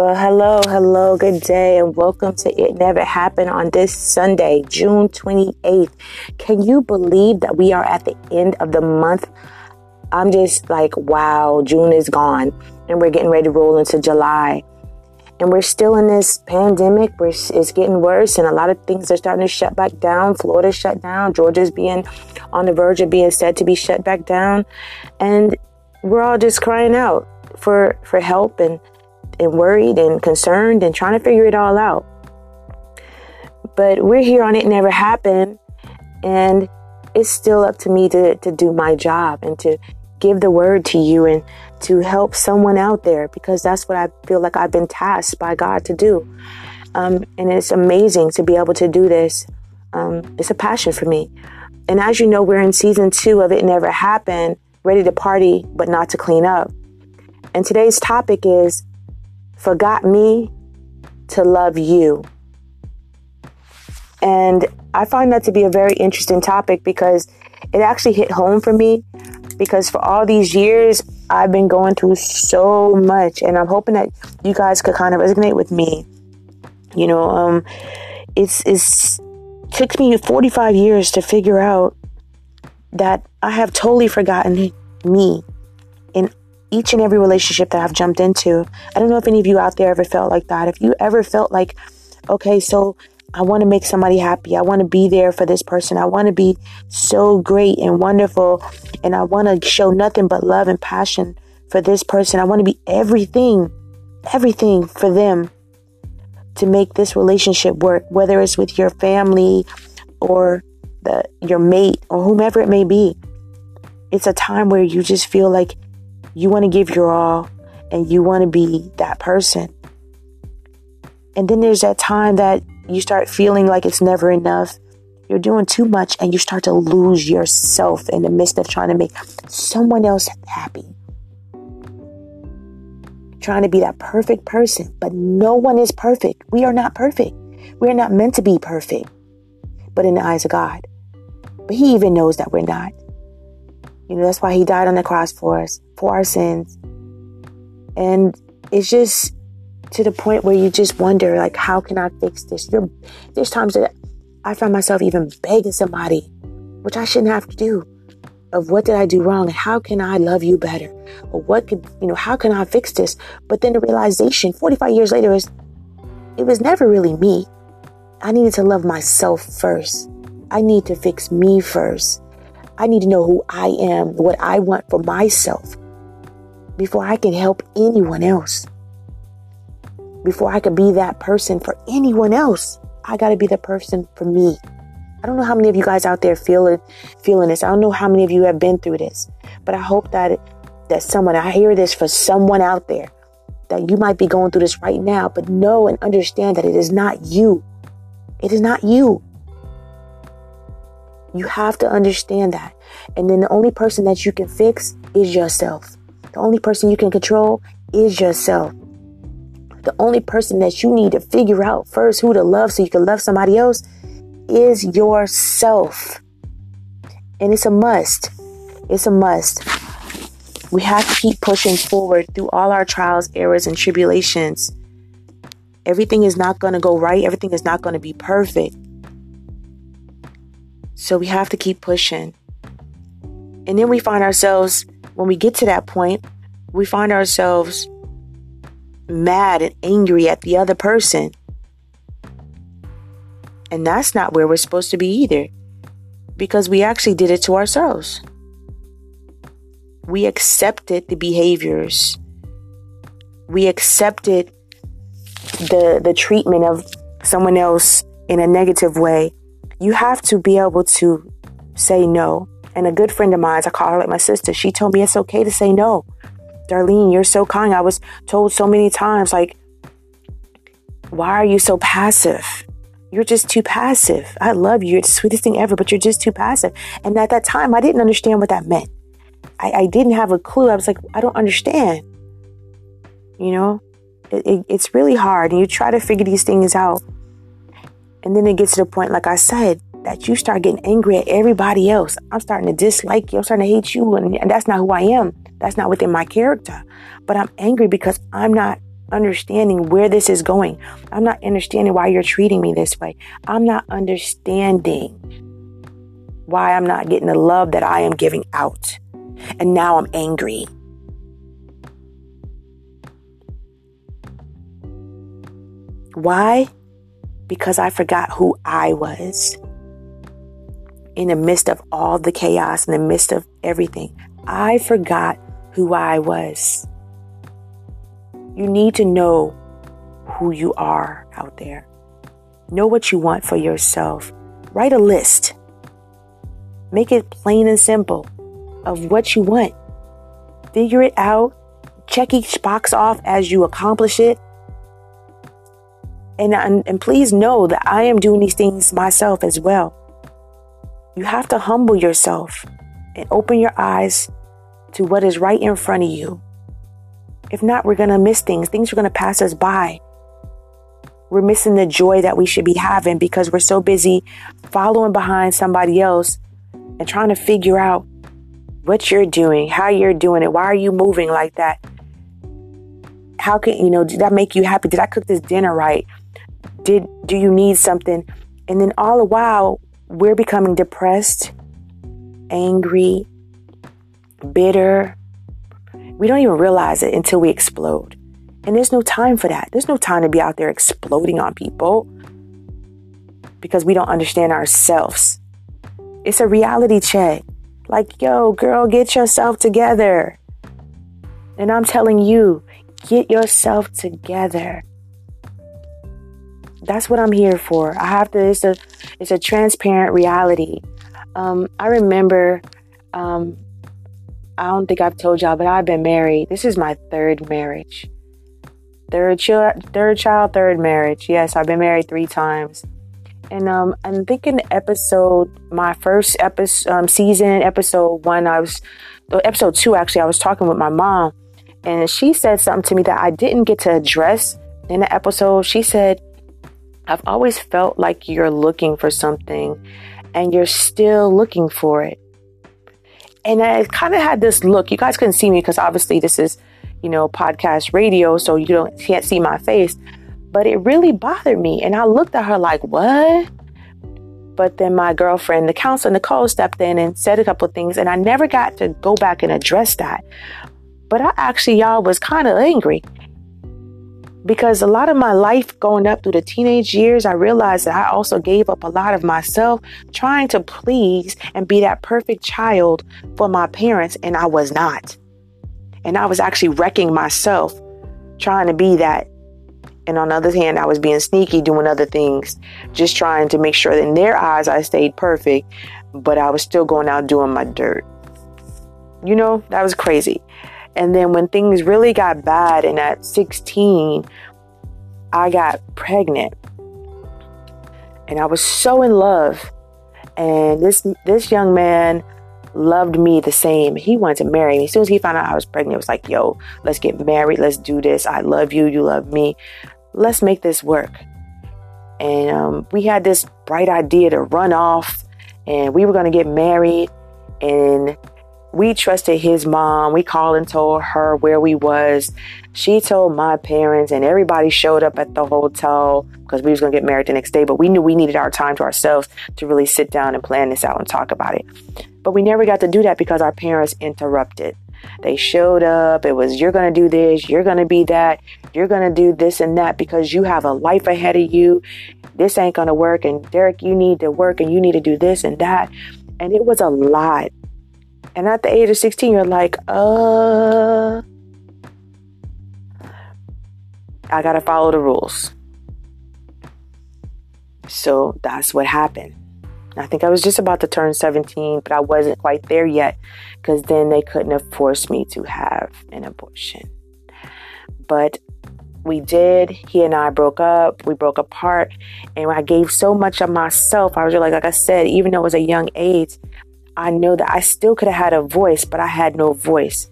Well, hello, hello, good day, and welcome to It Never Happened on this Sunday, June 28th. Can you believe that we are at the end of the month? I'm just like, wow, June is gone, and we're getting ready to roll into July. And we're still in this pandemic. We're, it's getting worse, and a lot of things are starting to shut back down. Florida's shut down. Georgia's being on the verge of being said to be shut back down. And we're all just crying out for, for help and and worried and concerned and trying to figure it all out. But we're here on It Never Happened, and it's still up to me to, to do my job and to give the word to you and to help someone out there because that's what I feel like I've been tasked by God to do. Um, and it's amazing to be able to do this. Um, it's a passion for me. And as you know, we're in season two of It Never Happened, ready to party, but not to clean up. And today's topic is forgot me to love you. And I find that to be a very interesting topic because it actually hit home for me because for all these years I've been going through so much and I'm hoping that you guys could kind of resonate with me. You know, um it's it's took me 45 years to figure out that I have totally forgotten me each and every relationship that I've jumped into. I don't know if any of you out there ever felt like that. If you ever felt like, okay, so I want to make somebody happy. I want to be there for this person. I want to be so great and wonderful. And I want to show nothing but love and passion for this person. I want to be everything, everything for them to make this relationship work, whether it's with your family or the, your mate or whomever it may be. It's a time where you just feel like you want to give your all and you want to be that person. And then there's that time that you start feeling like it's never enough. You're doing too much and you start to lose yourself in the midst of trying to make someone else happy. Trying to be that perfect person, but no one is perfect. We are not perfect. We are not meant to be perfect, but in the eyes of God. But He even knows that we're not. You know, that's why he died on the cross for us, for our sins. And it's just to the point where you just wonder, like, how can I fix this? You're, there's times that I find myself even begging somebody, which I shouldn't have to do, of what did I do wrong and how can I love you better? Or what could, you know, how can I fix this? But then the realization 45 years later is it was never really me. I needed to love myself first. I need to fix me first. I need to know who I am, what I want for myself before I can help anyone else. Before I can be that person for anyone else, I got to be the person for me. I don't know how many of you guys out there feeling feeling this. I don't know how many of you have been through this, but I hope that that someone I hear this for someone out there that you might be going through this right now, but know and understand that it is not you. It is not you. You have to understand that. And then the only person that you can fix is yourself. The only person you can control is yourself. The only person that you need to figure out first who to love so you can love somebody else is yourself. And it's a must. It's a must. We have to keep pushing forward through all our trials, errors, and tribulations. Everything is not going to go right. Everything is not going to be perfect. So we have to keep pushing. And then we find ourselves, when we get to that point, we find ourselves mad and angry at the other person. And that's not where we're supposed to be either, because we actually did it to ourselves. We accepted the behaviors, we accepted the, the treatment of someone else in a negative way you have to be able to say no. And a good friend of mine, I call her like my sister, she told me it's okay to say no. Darlene, you're so kind. I was told so many times, like, why are you so passive? You're just too passive. I love you. It's the sweetest thing ever, but you're just too passive. And at that time, I didn't understand what that meant. I, I didn't have a clue. I was like, I don't understand. You know, it, it, it's really hard. And you try to figure these things out. And then it gets to the point, like I said, that you start getting angry at everybody else. I'm starting to dislike you. I'm starting to hate you. And, and that's not who I am. That's not within my character. But I'm angry because I'm not understanding where this is going. I'm not understanding why you're treating me this way. I'm not understanding why I'm not getting the love that I am giving out. And now I'm angry. Why? Because I forgot who I was. In the midst of all the chaos, in the midst of everything, I forgot who I was. You need to know who you are out there. Know what you want for yourself. Write a list. Make it plain and simple of what you want. Figure it out. Check each box off as you accomplish it. And, and, and please know that I am doing these things myself as well. You have to humble yourself and open your eyes to what is right in front of you. If not, we're going to miss things. Things are going to pass us by. We're missing the joy that we should be having because we're so busy following behind somebody else and trying to figure out what you're doing, how you're doing it, why are you moving like that? How can, you know, did that make you happy? Did I cook this dinner right? Did do you need something? And then all the while we're becoming depressed, angry, bitter. We don't even realize it until we explode. And there's no time for that. There's no time to be out there exploding on people because we don't understand ourselves. It's a reality check. Like, yo, girl, get yourself together. And I'm telling you, get yourself together that's what I'm here for. I have to. It's a it's a transparent reality. Um, I remember. Um, I don't think I've told y'all, but I've been married. This is my third marriage. Third child, third child, third marriage. Yes, I've been married three times. And um, I'm thinking episode, my first episode, um, season, episode one, I was, episode two, actually, I was talking with my mom and she said something to me that I didn't get to address in the episode. She said, I've always felt like you're looking for something and you're still looking for it. And I kind of had this look. You guys couldn't see me because obviously this is, you know, podcast radio, so you don't can't see my face. But it really bothered me. And I looked at her like, what? But then my girlfriend, the counselor, Nicole, stepped in and said a couple things, and I never got to go back and address that. But I actually, y'all, was kind of angry because a lot of my life going up through the teenage years, I realized that I also gave up a lot of myself trying to please and be that perfect child for my parents, and I was not. And I was actually wrecking myself trying to be that. And on the other hand, I was being sneaky, doing other things, just trying to make sure that in their eyes I stayed perfect, but I was still going out doing my dirt. You know, that was crazy. And then when things really got bad, and at 16, I got pregnant. And I was so in love. And this this young man loved me the same. He wanted to marry me. As soon as he found out I was pregnant, it was like, yo, let's get married. Let's do this. I love you. You love me. Let's make this work. And um, we had this bright idea to run off and we were going to get married. And we trusted his mom. We called and told her where we was. She told my parents and everybody showed up at the hotel because we was going to get married the next day, but we knew we needed our time to ourselves to really sit down and plan this out and talk about it. But we never got to do that because our parents interrupted. They showed up. It was, you're going to do this. You're going to be that. You're going to do this and that because you have a life ahead of you. This ain't going to work. And Derek, you need to work and you need to do this and that. And it was a lot. And at the age of 16, you're like, uh, I got to follow the rules. So that's what happened. I think I was just about to turn 17, but I wasn't quite there yet because then they couldn't have forced me to have an abortion. But we did. He and I broke up. We broke apart. And I gave so much of myself. I was like, like I said, even though it was a young age, I know that I still could have had a voice, but I had no voice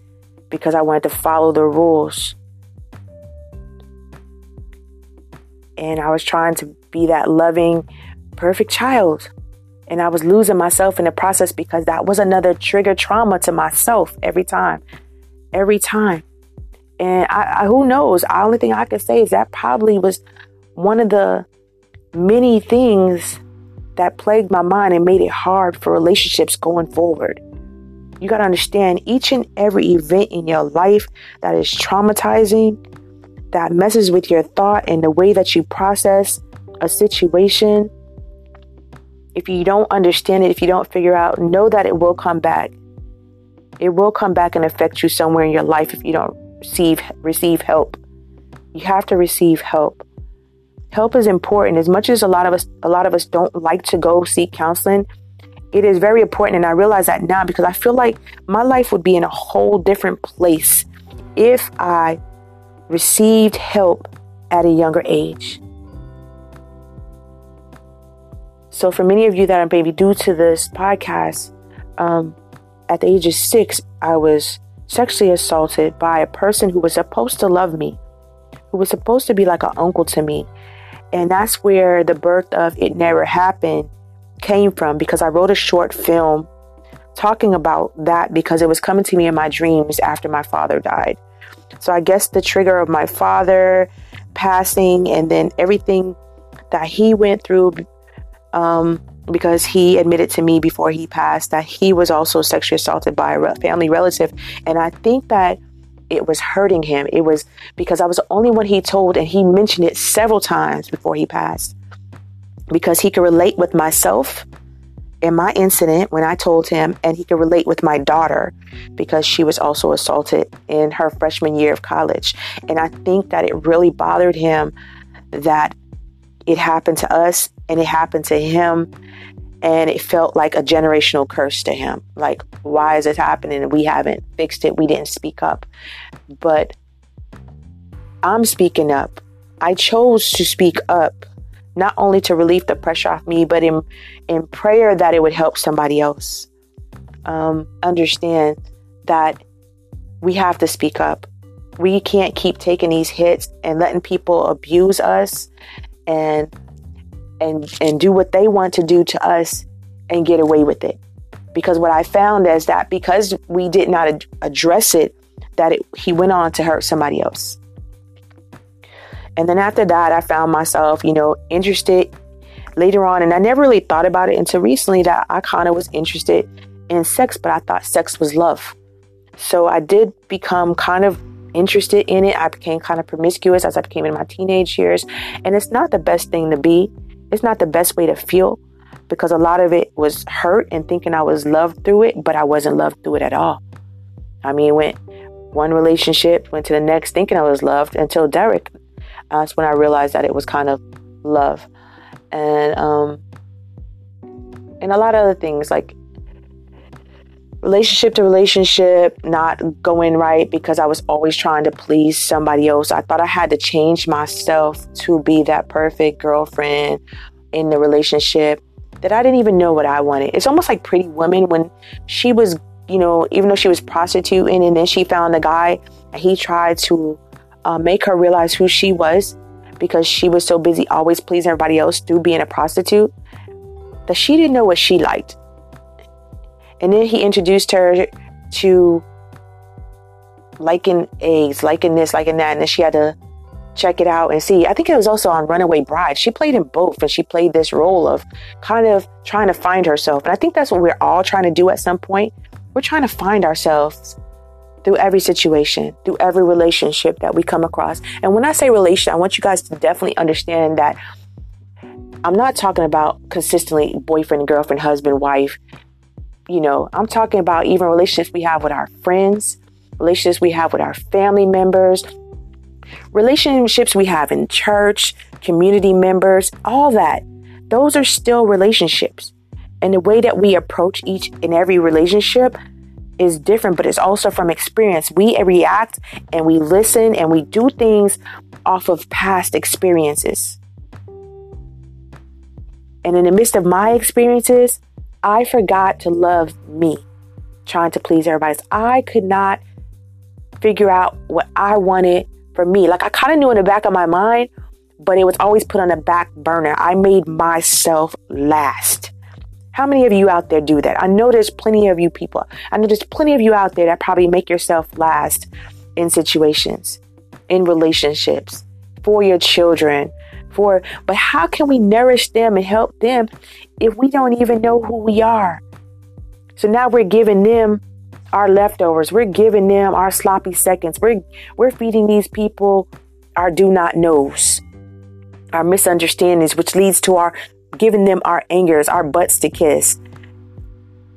because I wanted to follow the rules. And I was trying to be that loving, perfect child. And I was losing myself in the process because that was another trigger trauma to myself every time. Every time. And I, I, who knows? The only thing I can say is that probably was one of the many things that plagued my mind and made it hard for relationships going forward. You got to understand each and every event in your life that is traumatizing, that messes with your thought and the way that you process a situation. If you don't understand it, if you don't figure out, know that it will come back. It will come back and affect you somewhere in your life if you don't receive receive help. You have to receive help. Help is important. As much as a lot of us a lot of us don't like to go seek counseling, it is very important and I realize that now because I feel like my life would be in a whole different place if I received help at a younger age. So, for many of you that are maybe due to this podcast, um, at the age of six, I was sexually assaulted by a person who was supposed to love me, who was supposed to be like an uncle to me. And that's where the birth of It Never Happened came from because I wrote a short film talking about that because it was coming to me in my dreams after my father died. So I guess the trigger of my father passing and then everything that he went through um, because he admitted to me before he passed that he was also sexually assaulted by a family relative. And I think that it was hurting him. It was because I was the only one he told, and he mentioned it several times before he passed because he could relate with myself in my incident when I told him, and he could relate with my daughter because she was also assaulted in her freshman year of college. And I think that it really bothered him that it happened to us and it happened to him. And it felt like a generational curse to him. Like, why is this happening? We haven't fixed it. We didn't speak up. But I'm speaking up. I chose to speak up not only to relieve the pressure off me, but in in prayer that it would help somebody else. Um, understand that we have to speak up. We can't keep taking these hits and letting people abuse us and and and do what they want to do to us and get away with it. Because what I found is that because we did not ad- address it, that it, he went on to hurt somebody else. And then after that, I found myself, you know, interested later on. And I never really thought about it until recently that I kind of was interested in sex, but I thought sex was love. So I did become kind of interested in it. I became kind of promiscuous as I became in my teenage years. And it's not the best thing to be, it's not the best way to feel because a lot of it was hurt and thinking I was loved through it, but I wasn't loved through it at all. I mean, went one relationship, went to the next thinking I was loved until Derek that's when I realized that it was kind of love. And um and a lot of other things like relationship to relationship not going right because I was always trying to please somebody else. I thought I had to change myself to be that perfect girlfriend in the relationship that I didn't even know what I wanted. It's almost like Pretty Woman when she was, you know, even though she was prostituting and then she found a guy and he tried to uh, make her realize who she was because she was so busy always pleasing everybody else through being a prostitute that she didn't know what she liked. And then he introduced her to liking eggs, liking this, liking that, and then she had to check it out and see. I think it was also on Runaway Bride. She played in both and she played this role of kind of trying to find herself. And I think that's what we're all trying to do at some point. We're trying to find ourselves through every situation, through every relationship that we come across. And when I say relation, I want you guys to definitely understand that I'm not talking about consistently boyfriend, girlfriend, husband, wife. You know, I'm talking about even relationships we have with our friends, relationships we have with our family members, relationships we have in church, community members, all that. Those are still relationships. And the way that we approach each and every relationship is different, but it's also from experience. We react and we listen and we do things off of past experiences. And in the midst of my experiences, I forgot to love me, trying to please everybody. I could not figure out what I wanted for me. Like I kind of knew in the back of my mind, but it was always put on the back burner. I made myself last. How many of you out there do that? I know there's plenty of you people. I know there's plenty of you out there that probably make yourself last in situations, in relationships, for your children, for but how can we nourish them and help them if we don't even know who we are? So now we're giving them our leftovers. We're giving them our sloppy seconds. We're we're feeding these people our do not knows, our misunderstandings, which leads to our giving them our angers, our butts to kiss,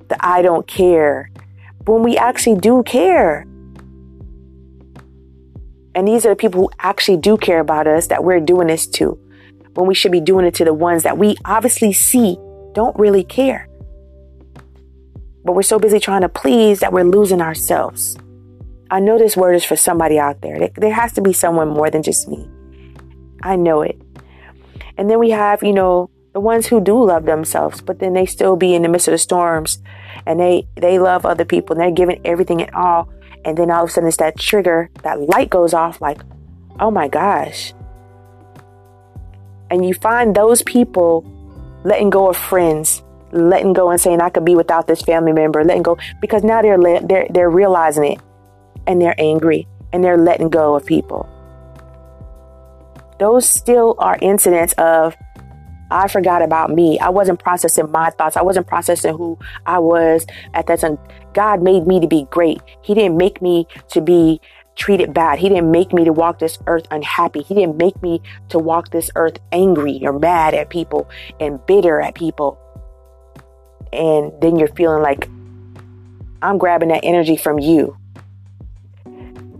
the I don't care. When we actually do care. And these are the people who actually do care about us that we're doing this to. When we should be doing it to the ones that we obviously see don't really care. But we're so busy trying to please that we're losing ourselves. I know this word is for somebody out there. There has to be someone more than just me. I know it. And then we have, you know, the ones who do love themselves, but then they still be in the midst of the storms and they they love other people and they're giving everything and all. And then all of a sudden it's that trigger, that light goes off like, oh my gosh. And you find those people letting go of friends, letting go and saying I could be without this family member, letting go because now they're they're they're realizing it and they're angry and they're letting go of people. Those still are incidents of I forgot about me. I wasn't processing my thoughts. I wasn't processing who I was at that time. God made me to be great. He didn't make me to be treated bad. He didn't make me to walk this earth unhappy. He didn't make me to walk this earth angry or mad at people and bitter at people and then you're feeling like I'm grabbing that energy from you.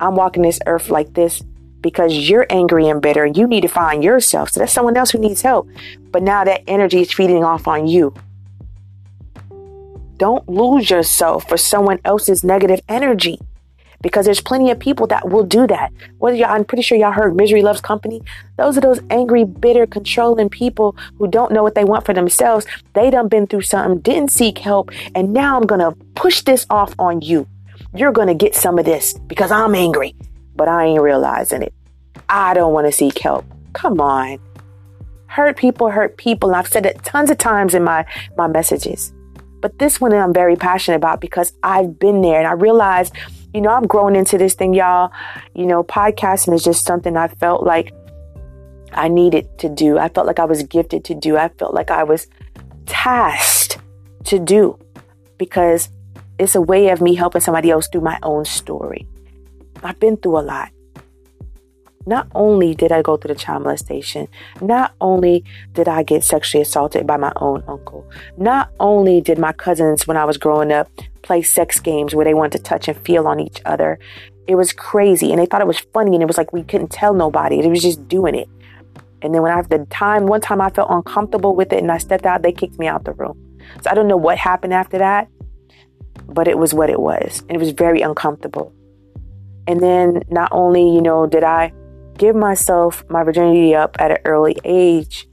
I'm walking this earth like this because you're angry and bitter and you need to find yourself. So that's someone else who needs help. But now that energy is feeding off on you. Don't lose yourself for someone else's negative energy because there's plenty of people that will do that. Whether y'all, I'm pretty sure y'all heard misery loves company. Those are those angry, bitter, controlling people who don't know what they want for themselves. They done been through something, didn't seek help, and now I'm gonna push this off on you. You're gonna get some of this because I'm angry, but I ain't realizing it. I don't want to seek help. Come on. Hurt people hurt people. And I've said it tons of times in my, my messages. But this one I'm very passionate about because I've been there and I realized you know, I'm growing into this thing, y'all. You know, podcasting is just something I felt like I needed to do. I felt like I was gifted to do. I felt like I was tasked to do because it's a way of me helping somebody else through my own story. I've been through a lot. Not only did I go through the child molestation, not only did I get sexually assaulted by my own uncle, not only did my cousins, when I was growing up, play sex games where they wanted to touch and feel on each other. It was crazy and they thought it was funny and it was like we couldn't tell nobody. It was just doing it. And then when I have the time, one time I felt uncomfortable with it and I stepped out, they kicked me out the room. So I don't know what happened after that, but it was what it was. And it was very uncomfortable. And then not only, you know, did I give myself my virginity up at an early age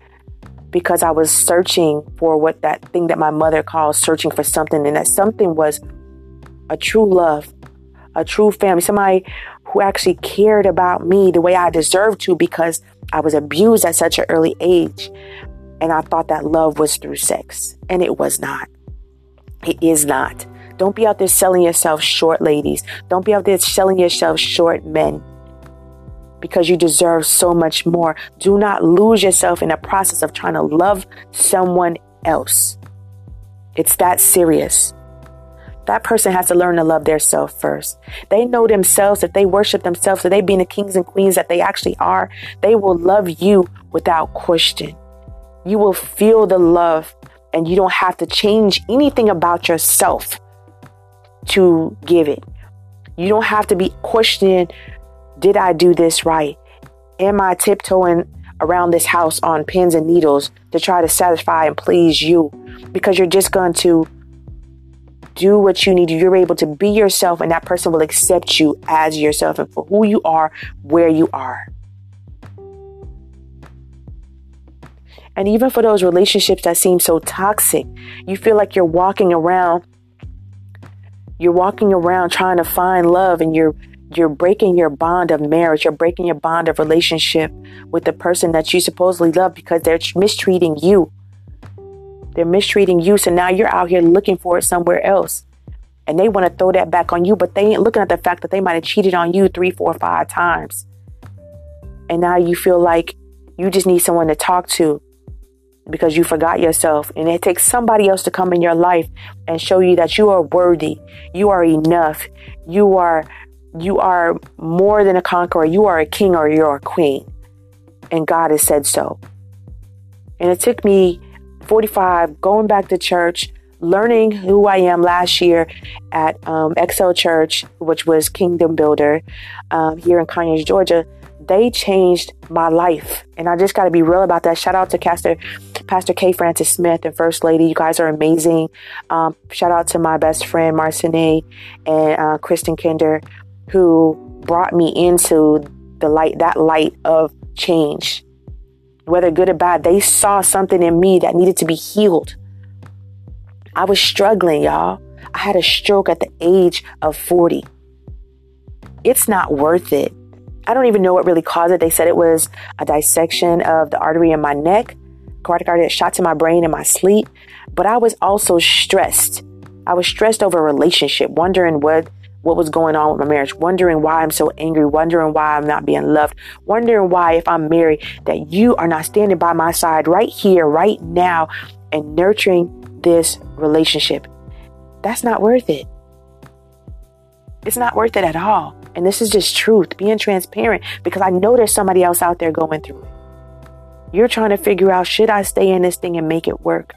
because I was searching for what that thing that my mother calls searching for something, and that something was a true love, a true family, somebody who actually cared about me the way I deserved to because I was abused at such an early age. And I thought that love was through sex, and it was not. It is not. Don't be out there selling yourself short, ladies. Don't be out there selling yourself short, men because you deserve so much more. Do not lose yourself in the process of trying to love someone else. It's that serious. That person has to learn to love their self first. They know themselves. If they worship themselves, if they being the kings and queens that they actually are, they will love you without question. You will feel the love and you don't have to change anything about yourself to give it. You don't have to be questioning did I do this right? Am I tiptoeing around this house on pins and needles to try to satisfy and please you? Because you're just going to do what you need. You're able to be yourself, and that person will accept you as yourself and for who you are, where you are. And even for those relationships that seem so toxic, you feel like you're walking around you're walking around trying to find love and you're you're breaking your bond of marriage, you're breaking your bond of relationship with the person that you supposedly love because they're mistreating you. They're mistreating you. So now you're out here looking for it somewhere else. and they want to throw that back on you, but they ain't looking at the fact that they might have cheated on you three, four, five times. And now you feel like you just need someone to talk to because you forgot yourself. And it takes somebody else to come in your life and show you that you are worthy, you are enough, you are you are more than a conqueror, you are a king or you're a queen. And God has said so. And it took me 45 going back to church, learning who I am last year at um, Excel Church, which was Kingdom Builder um, here in Conyers, Georgia. They changed my life. And I just got to be real about that. Shout out to Pastor, Pastor K. Francis Smith and First Lady. You guys are amazing. Um, shout out to my best friend, Marcine and uh, Kristen Kinder, who brought me into the light, that light of change. Whether good or bad, they saw something in me that needed to be healed. I was struggling, y'all. I had a stroke at the age of 40. It's not worth it. I don't even know what really caused it. They said it was a dissection of the artery in my neck, cardiac artery shot to my brain in my sleep. But I was also stressed. I was stressed over a relationship, wondering what what was going on with my marriage, wondering why I'm so angry, wondering why I'm not being loved, wondering why if I'm married that you are not standing by my side right here, right now, and nurturing this relationship. That's not worth it. It's not worth it at all. And this is just truth, being transparent, because I know there's somebody else out there going through it. You're trying to figure out should I stay in this thing and make it work?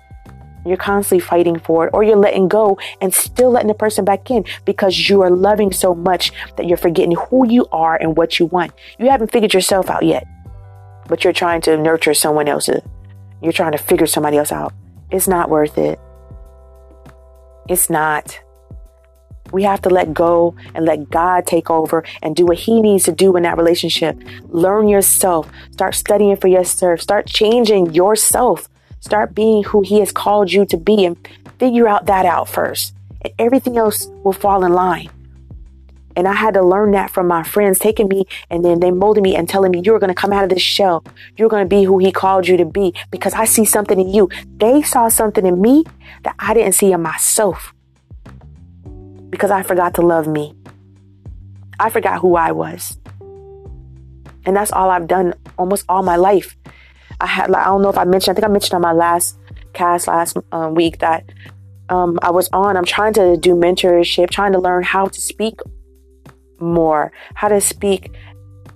You're constantly fighting for it, or you're letting go and still letting the person back in because you are loving so much that you're forgetting who you are and what you want. You haven't figured yourself out yet, but you're trying to nurture someone else. You're trying to figure somebody else out. It's not worth it. It's not. We have to let go and let God take over and do what He needs to do in that relationship. Learn yourself. Start studying for yourself. Start changing yourself. Start being who He has called you to be and figure out that out first. And everything else will fall in line. And I had to learn that from my friends taking me and then they molded me and telling me, you're going to come out of this shell. You're going to be who he called you to be because I see something in you. They saw something in me that I didn't see in myself because I forgot to love me. I forgot who I was. And that's all I've done almost all my life. I had, like, I don't know if I mentioned, I think I mentioned on my last cast last um, week that um, I was on. I'm trying to do mentorship, trying to learn how to speak more, how to speak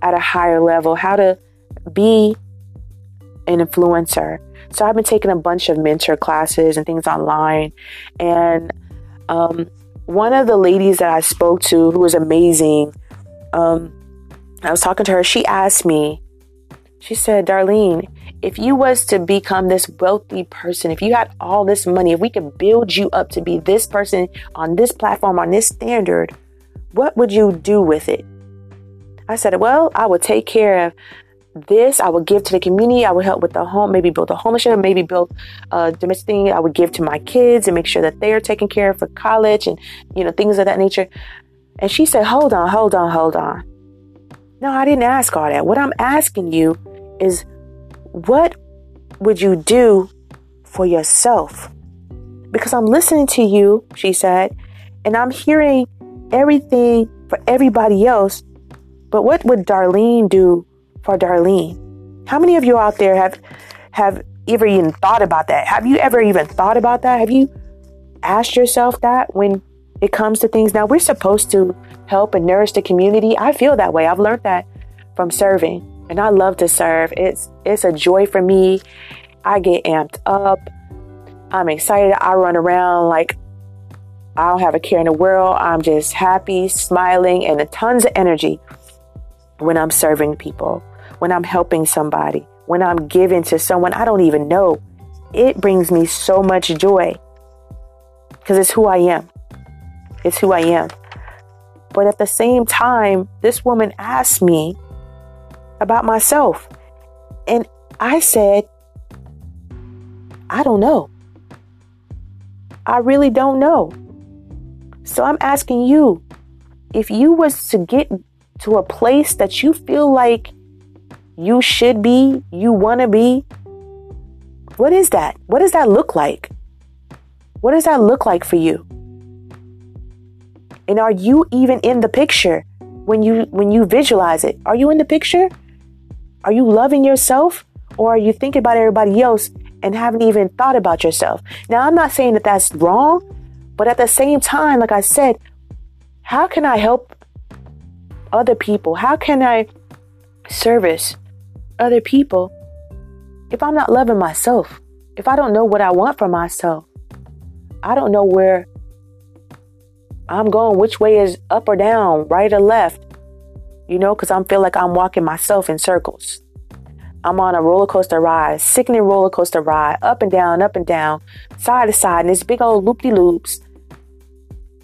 at a higher level, how to be an influencer. So I've been taking a bunch of mentor classes and things online. And um, one of the ladies that I spoke to, who was amazing, um, I was talking to her. She asked me, she said, Darlene, if you was to become this wealthy person, if you had all this money, if we could build you up to be this person on this platform, on this standard, what would you do with it? I said, well, I would take care of this. I would give to the community. I would help with the home, maybe build a homeless shelter, maybe build a domestic thing. I would give to my kids and make sure that they are taken care of for college and, you know, things of that nature. And she said, hold on, hold on, hold on. No, I didn't ask all that. What I'm asking you is what would you do for yourself? Because I'm listening to you, she said, and I'm hearing everything for everybody else. But what would Darlene do for Darlene? How many of you out there have have ever even thought about that? Have you ever even thought about that? Have you asked yourself that when it comes to things? Now we're supposed to help and nourish the community. I feel that way. I've learned that from serving. And I love to serve. It's it's a joy for me. I get amped up. I'm excited. I run around like I don't have a care in the world. I'm just happy, smiling, and tons of energy when I'm serving people, when I'm helping somebody, when I'm giving to someone I don't even know. It brings me so much joy because it's who I am. It's who I am. But at the same time, this woman asked me about myself. And I said, I don't know. I really don't know. So I'm asking you, if you was to get to a place that you feel like you should be, you want to be, what is that? What does that look like? What does that look like for you? And are you even in the picture when you when you visualize it? Are you in the picture? Are you loving yourself or are you thinking about everybody else and haven't even thought about yourself? Now, I'm not saying that that's wrong, but at the same time, like I said, how can I help other people? How can I service other people if I'm not loving myself? If I don't know what I want for myself? I don't know where I'm going, which way is up or down, right or left, you know, because I feel like I'm walking myself in circles. I'm on a roller coaster ride, sickening roller coaster ride, up and down, up and down, side to side, and this big old loop de loops.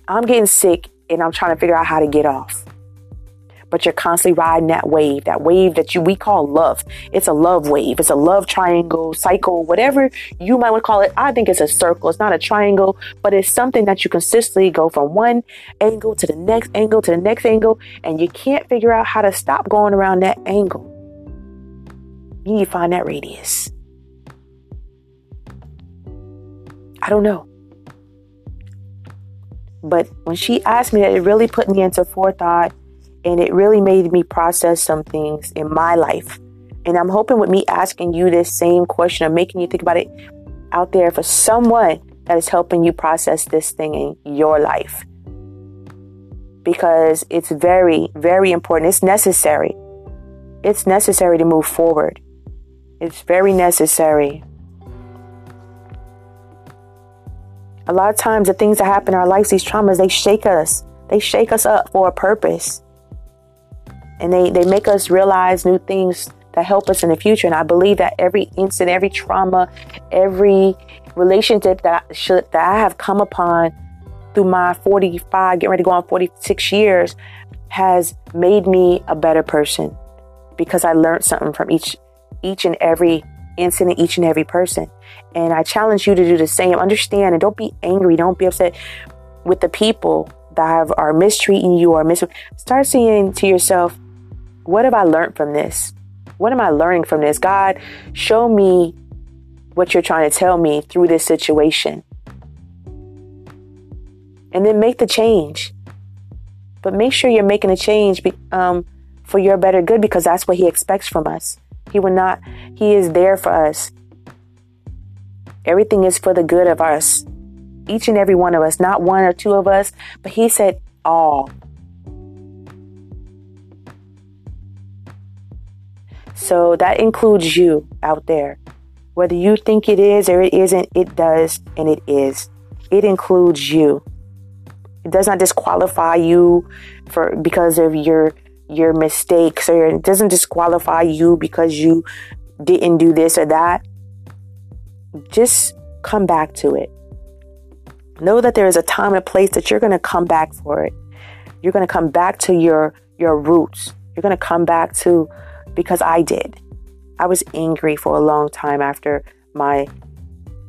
I'm getting sick and I'm trying to figure out how to get off but you're constantly riding that wave, that wave that you we call love. It's a love wave. It's a love triangle, cycle, whatever you might want to call it. I think it's a circle. It's not a triangle, but it's something that you consistently go from one angle to the next angle to the next angle, and you can't figure out how to stop going around that angle. You need to find that radius. I don't know. But when she asked me that, it really put me into forethought and it really made me process some things in my life. And I'm hoping with me asking you this same question of making you think about it out there for someone that is helping you process this thing in your life. Because it's very, very important. It's necessary. It's necessary to move forward. It's very necessary. A lot of times, the things that happen in our lives, these traumas, they shake us. They shake us up for a purpose and they, they make us realize new things that help us in the future. And I believe that every incident, every trauma, every relationship that I, should, that I have come upon through my 45, getting ready to go on 46 years, has made me a better person because I learned something from each each and every incident, each and every person. And I challenge you to do the same. Understand and don't be angry. Don't be upset with the people that have, are mistreating you or mis. Start saying to yourself, what have I learned from this? What am I learning from this? God, show me what you're trying to tell me through this situation. And then make the change. But make sure you're making a change um, for your better good because that's what He expects from us. He will not, He is there for us. Everything is for the good of us. Each and every one of us, not one or two of us, but He said all. So that includes you out there. Whether you think it is or it isn't, it does and it is. It includes you. It does not disqualify you for because of your your mistakes or it doesn't disqualify you because you didn't do this or that. Just come back to it. Know that there is a time and place that you're going to come back for it. You're going to come back to your your roots. You're going to come back to because I did. I was angry for a long time after my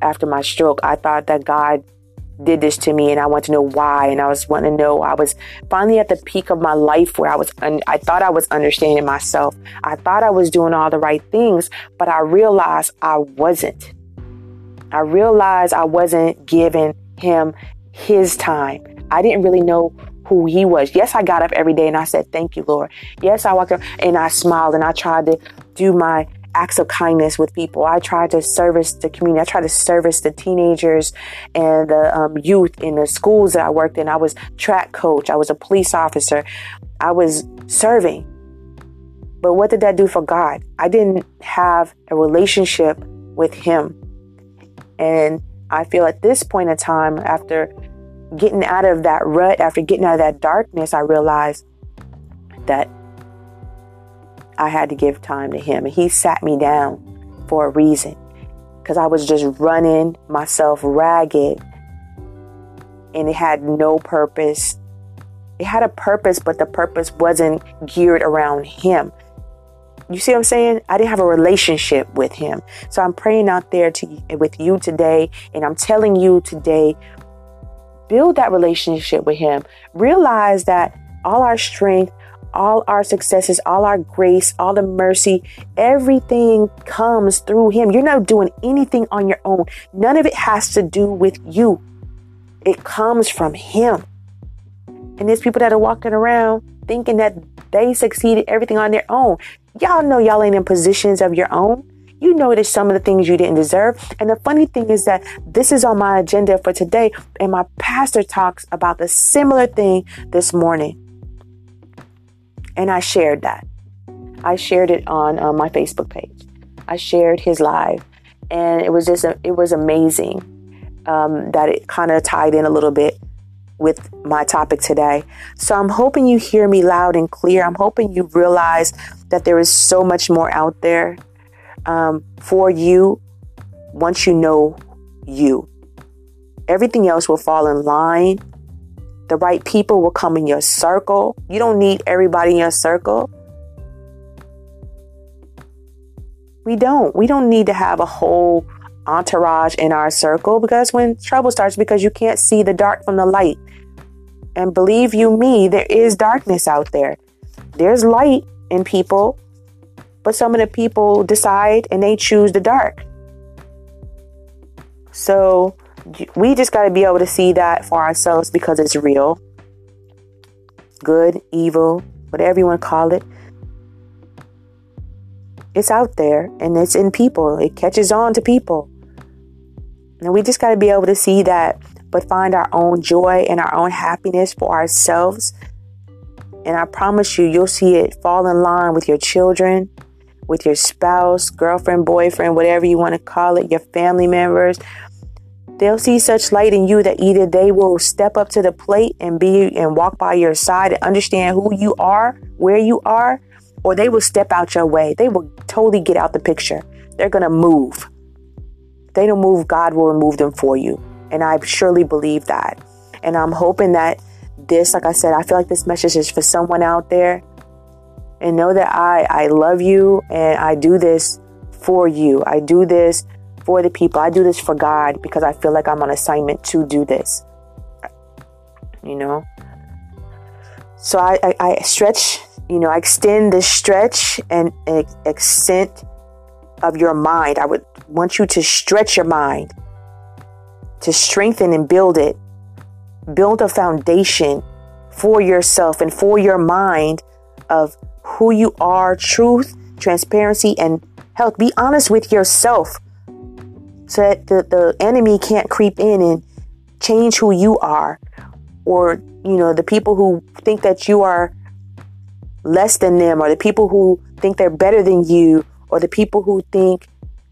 after my stroke. I thought that God did this to me and I want to know why and I was wanting to know I was finally at the peak of my life where I was un- I thought I was understanding myself. I thought I was doing all the right things, but I realized I wasn't. I realized I wasn't giving him his time. I didn't really know who he was. Yes, I got up every day and I said, Thank you, Lord. Yes, I walked up and I smiled and I tried to do my acts of kindness with people. I tried to service the community. I tried to service the teenagers and the um, youth in the schools that I worked in. I was track coach. I was a police officer. I was serving. But what did that do for God? I didn't have a relationship with Him. And I feel at this point in time, after getting out of that rut, after getting out of that darkness, I realized that I had to give time to him. And he sat me down for a reason because I was just running myself ragged and it had no purpose. It had a purpose, but the purpose wasn't geared around him. You see what I'm saying? I didn't have a relationship with him. So I'm praying out there to with you today and I'm telling you today build that relationship with Him. Realize that all our strength, all our successes, all our grace, all the mercy, everything comes through Him. You're not doing anything on your own. None of it has to do with you, it comes from Him. And there's people that are walking around thinking that they succeeded everything on their own. Y'all know y'all ain't in positions of your own. You there's some of the things you didn't deserve. And the funny thing is that this is on my agenda for today. And my pastor talks about the similar thing this morning. And I shared that. I shared it on uh, my Facebook page. I shared his live. And it was just, it was amazing um, that it kind of tied in a little bit with my topic today. So I'm hoping you hear me loud and clear. I'm hoping you realize that there is so much more out there um, for you once you know you. Everything else will fall in line. The right people will come in your circle. You don't need everybody in your circle. We don't. We don't need to have a whole entourage in our circle because when trouble starts because you can't see the dark from the light. And believe you me, there is darkness out there. There's light in people, but some of the people decide and they choose the dark. So we just got to be able to see that for ourselves because it's real. Good, evil, whatever you want to call it. It's out there and it's in people. It catches on to people. And we just got to be able to see that, but find our own joy and our own happiness for ourselves. And I promise you, you'll see it fall in line with your children, with your spouse, girlfriend, boyfriend, whatever you want to call it, your family members. They'll see such light in you that either they will step up to the plate and be and walk by your side and understand who you are, where you are, or they will step out your way. They will totally get out the picture. They're going to move they don't move, God will remove them for you. And I surely believe that. And I'm hoping that this, like I said, I feel like this message is for someone out there. And know that I, I love you and I do this for you. I do this for the people. I do this for God because I feel like I'm on assignment to do this. You know? So I, I, I stretch, you know, I extend this stretch and, and extent of your mind. I would want you to stretch your mind, to strengthen and build it. Build a foundation for yourself and for your mind of who you are, truth, transparency, and health. Be honest with yourself so that the, the enemy can't creep in and change who you are. Or, you know, the people who think that you are less than them, or the people who think they're better than you, or the people who think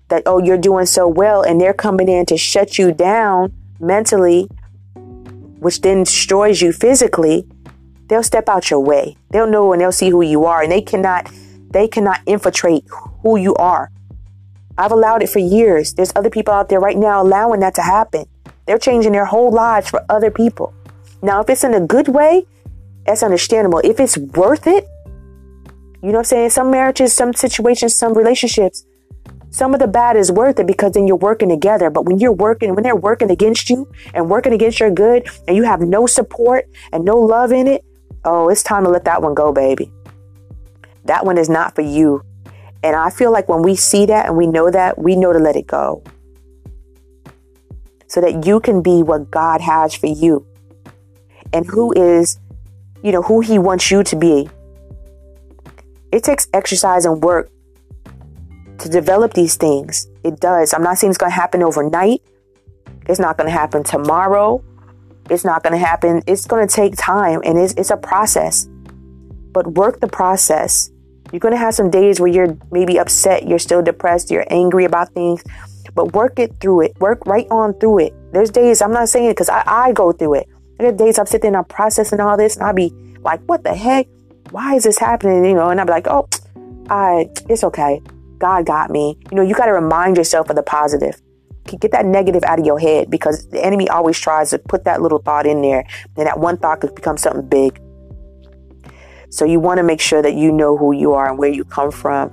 that, oh, you're doing so well and they're coming in to shut you down mentally, which then destroys you physically, they'll step out your way. They'll know and they'll see who you are and they cannot they cannot infiltrate who you are. I've allowed it for years. There's other people out there right now allowing that to happen. They're changing their whole lives for other people. Now, if it's in a good way, that's understandable. If it's worth it, you know what I'm saying? Some marriages, some situations, some relationships, some of the bad is worth it because then you're working together. But when you're working, when they're working against you and working against your good and you have no support and no love in it, oh, it's time to let that one go, baby. That one is not for you. And I feel like when we see that and we know that, we know to let it go. So that you can be what God has for you and who is, you know, who He wants you to be it takes exercise and work to develop these things. It does. I'm not saying it's going to happen overnight. It's not going to happen tomorrow. It's not going to happen. It's going to take time and it's, it's a process. But work the process. You're going to have some days where you're maybe upset, you're still depressed, you're angry about things, but work it through it. Work right on through it. There's days, I'm not saying it because I, I go through it. There's days I'm sitting there I'm processing all this and I'll be like, what the heck? why is this happening? You know, and I'd be like, oh, I, it's okay. God got me. You know, you got to remind yourself of the positive. Get that negative out of your head because the enemy always tries to put that little thought in there. And that one thought could become something big. So you want to make sure that you know who you are and where you come from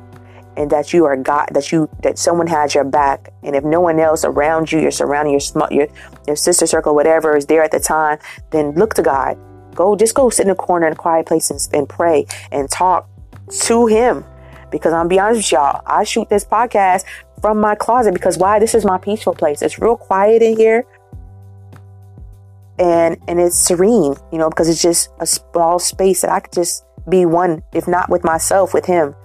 and that you are God, that you, that someone has your back. And if no one else around you, you're surrounding your, your, your sister circle, whatever is there at the time, then look to God Go, just go sit in a corner in a quiet place and, and pray and talk to Him. Because I'm be honest with y'all, I shoot this podcast from my closet because why? This is my peaceful place. It's real quiet in here. and and it's serene, you know, because it's just a small space that I could just be one, if not with myself, with him.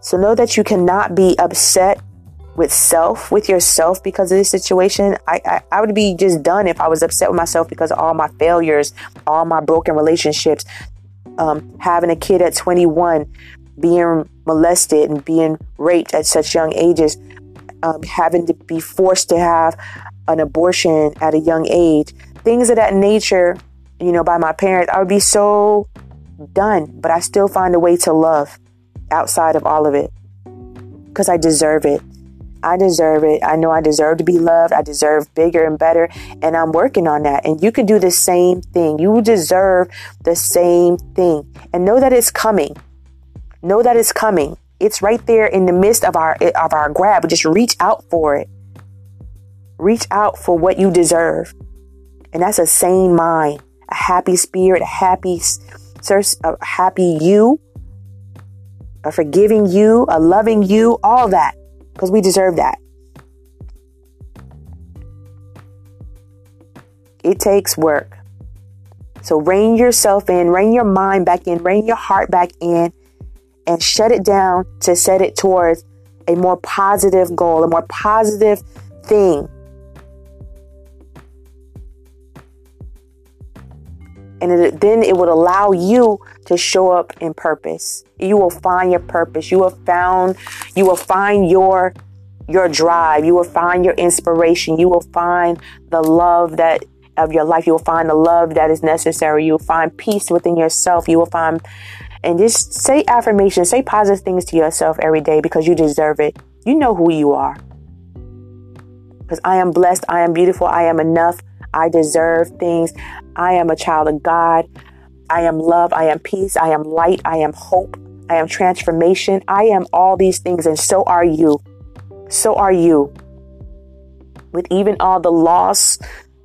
So know that you cannot be upset with self, with yourself because of this situation. I, I, I would be just done if I was upset with myself because of all my failures, all my broken relationships, um, having a kid at 21, being molested and being raped at such young ages, um, having to be forced to have an abortion at a young age, things of that nature, you know, by my parents, I would be so done. But I still find a way to love outside of all of it because I deserve it. I deserve it. I know I deserve to be loved. I deserve bigger and better. And I'm working on that. And you can do the same thing. You deserve the same thing. And know that it's coming. Know that it's coming. It's right there in the midst of our of our grab. Just reach out for it. Reach out for what you deserve. And that's a sane mind, a happy spirit, a happy a happy you, a forgiving you, a loving you, all that because we deserve that. It takes work. So rein yourself in, rein your mind back in, rein your heart back in, and shut it down to set it towards a more positive goal, a more positive thing. And it, then it would allow you to show up in purpose. You will find your purpose. You will found, you will find your your drive. You will find your inspiration. You will find the love that of your life. You will find the love that is necessary. You will find peace within yourself. You will find and just say affirmations, say positive things to yourself every day because you deserve it. You know who you are. Because I am blessed, I am beautiful, I am enough, I deserve things. I am a child of God. I am love. I am peace. I am light. I am hope. I am transformation. I am all these things, and so are you. So are you. With even all the loss,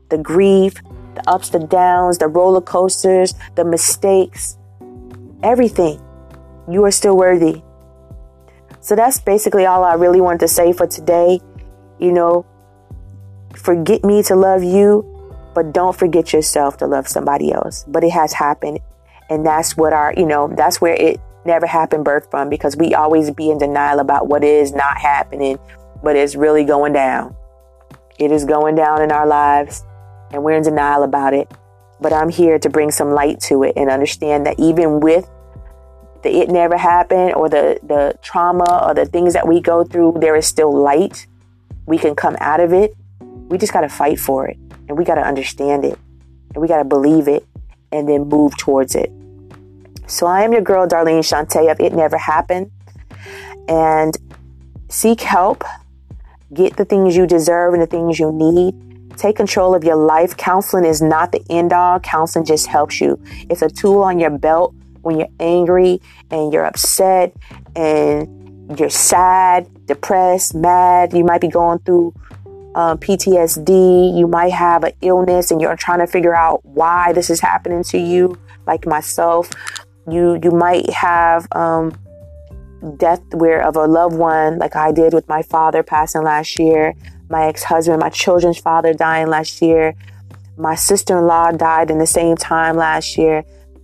the grief, the ups, the downs, the roller coasters, the mistakes, everything, you are still worthy. So that's basically all I really wanted to say for today. You know, forget me to love you but don't forget yourself to love somebody else. But it has happened. And that's what our, you know, that's where it never happened birth from because we always be in denial about what is not happening, but it's really going down. It is going down in our lives and we're in denial about it. But I'm here to bring some light to it and understand that even with the it never happened or the, the trauma or the things that we go through, there is still light. We can come out of it. We just got to fight for it. And we got to understand it. And we got to believe it and then move towards it. So I am your girl, Darlene Shante of It Never Happened. And seek help. Get the things you deserve and the things you need. Take control of your life. Counseling is not the end all. Counseling just helps you. It's a tool on your belt when you're angry and you're upset and you're sad, depressed, mad. You might be going through uh, PTSD, you might have an illness and you're trying to figure out why this is happening to you, like myself. You you might have um, death where of a loved one, like I did with my father passing last year, my ex-husband, my children's father dying last year, my sister-in-law died in the same time last year.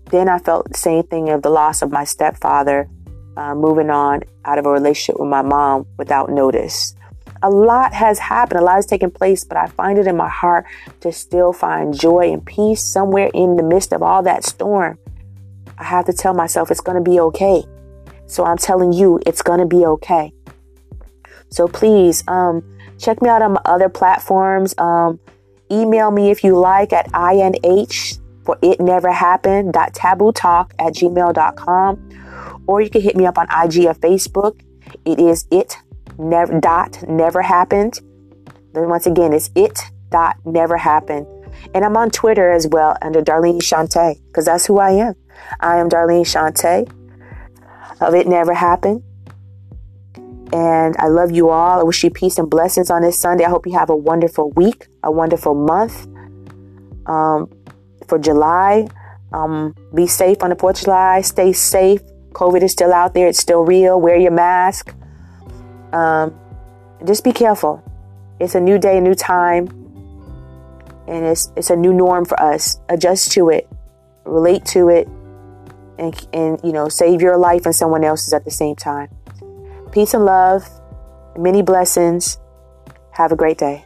Then I felt the same thing of the loss of my stepfather, uh, moving on out of a relationship with my mom without notice a lot has happened, a lot has taken place, but I find it in my heart to still find joy and peace somewhere in the midst of all that storm. I have to tell myself it's going to be okay. So I'm telling you, it's going to be okay. So please, um, check me out on my other platforms. Um, email me if you like at inh for it never happened taboo talk at gmail.com or you can hit me up on IG or Facebook. It is it never dot never happened. Then once again, it's it dot never happened. And I'm on Twitter as well under Darlene Shante because that's who I am. I am Darlene Shante of It Never Happened. And I love you all. I wish you peace and blessings on this Sunday. I hope you have a wonderful week, a wonderful month. Um, for July, um, be safe on the 4th of July. Stay safe. COVID is still out there. It's still real. Wear your mask. Um, just be careful. It's a new day, a new time. and it's it's a new norm for us. Adjust to it, relate to it, and and you know save your life and someone else's at the same time. Peace and love, many blessings. Have a great day.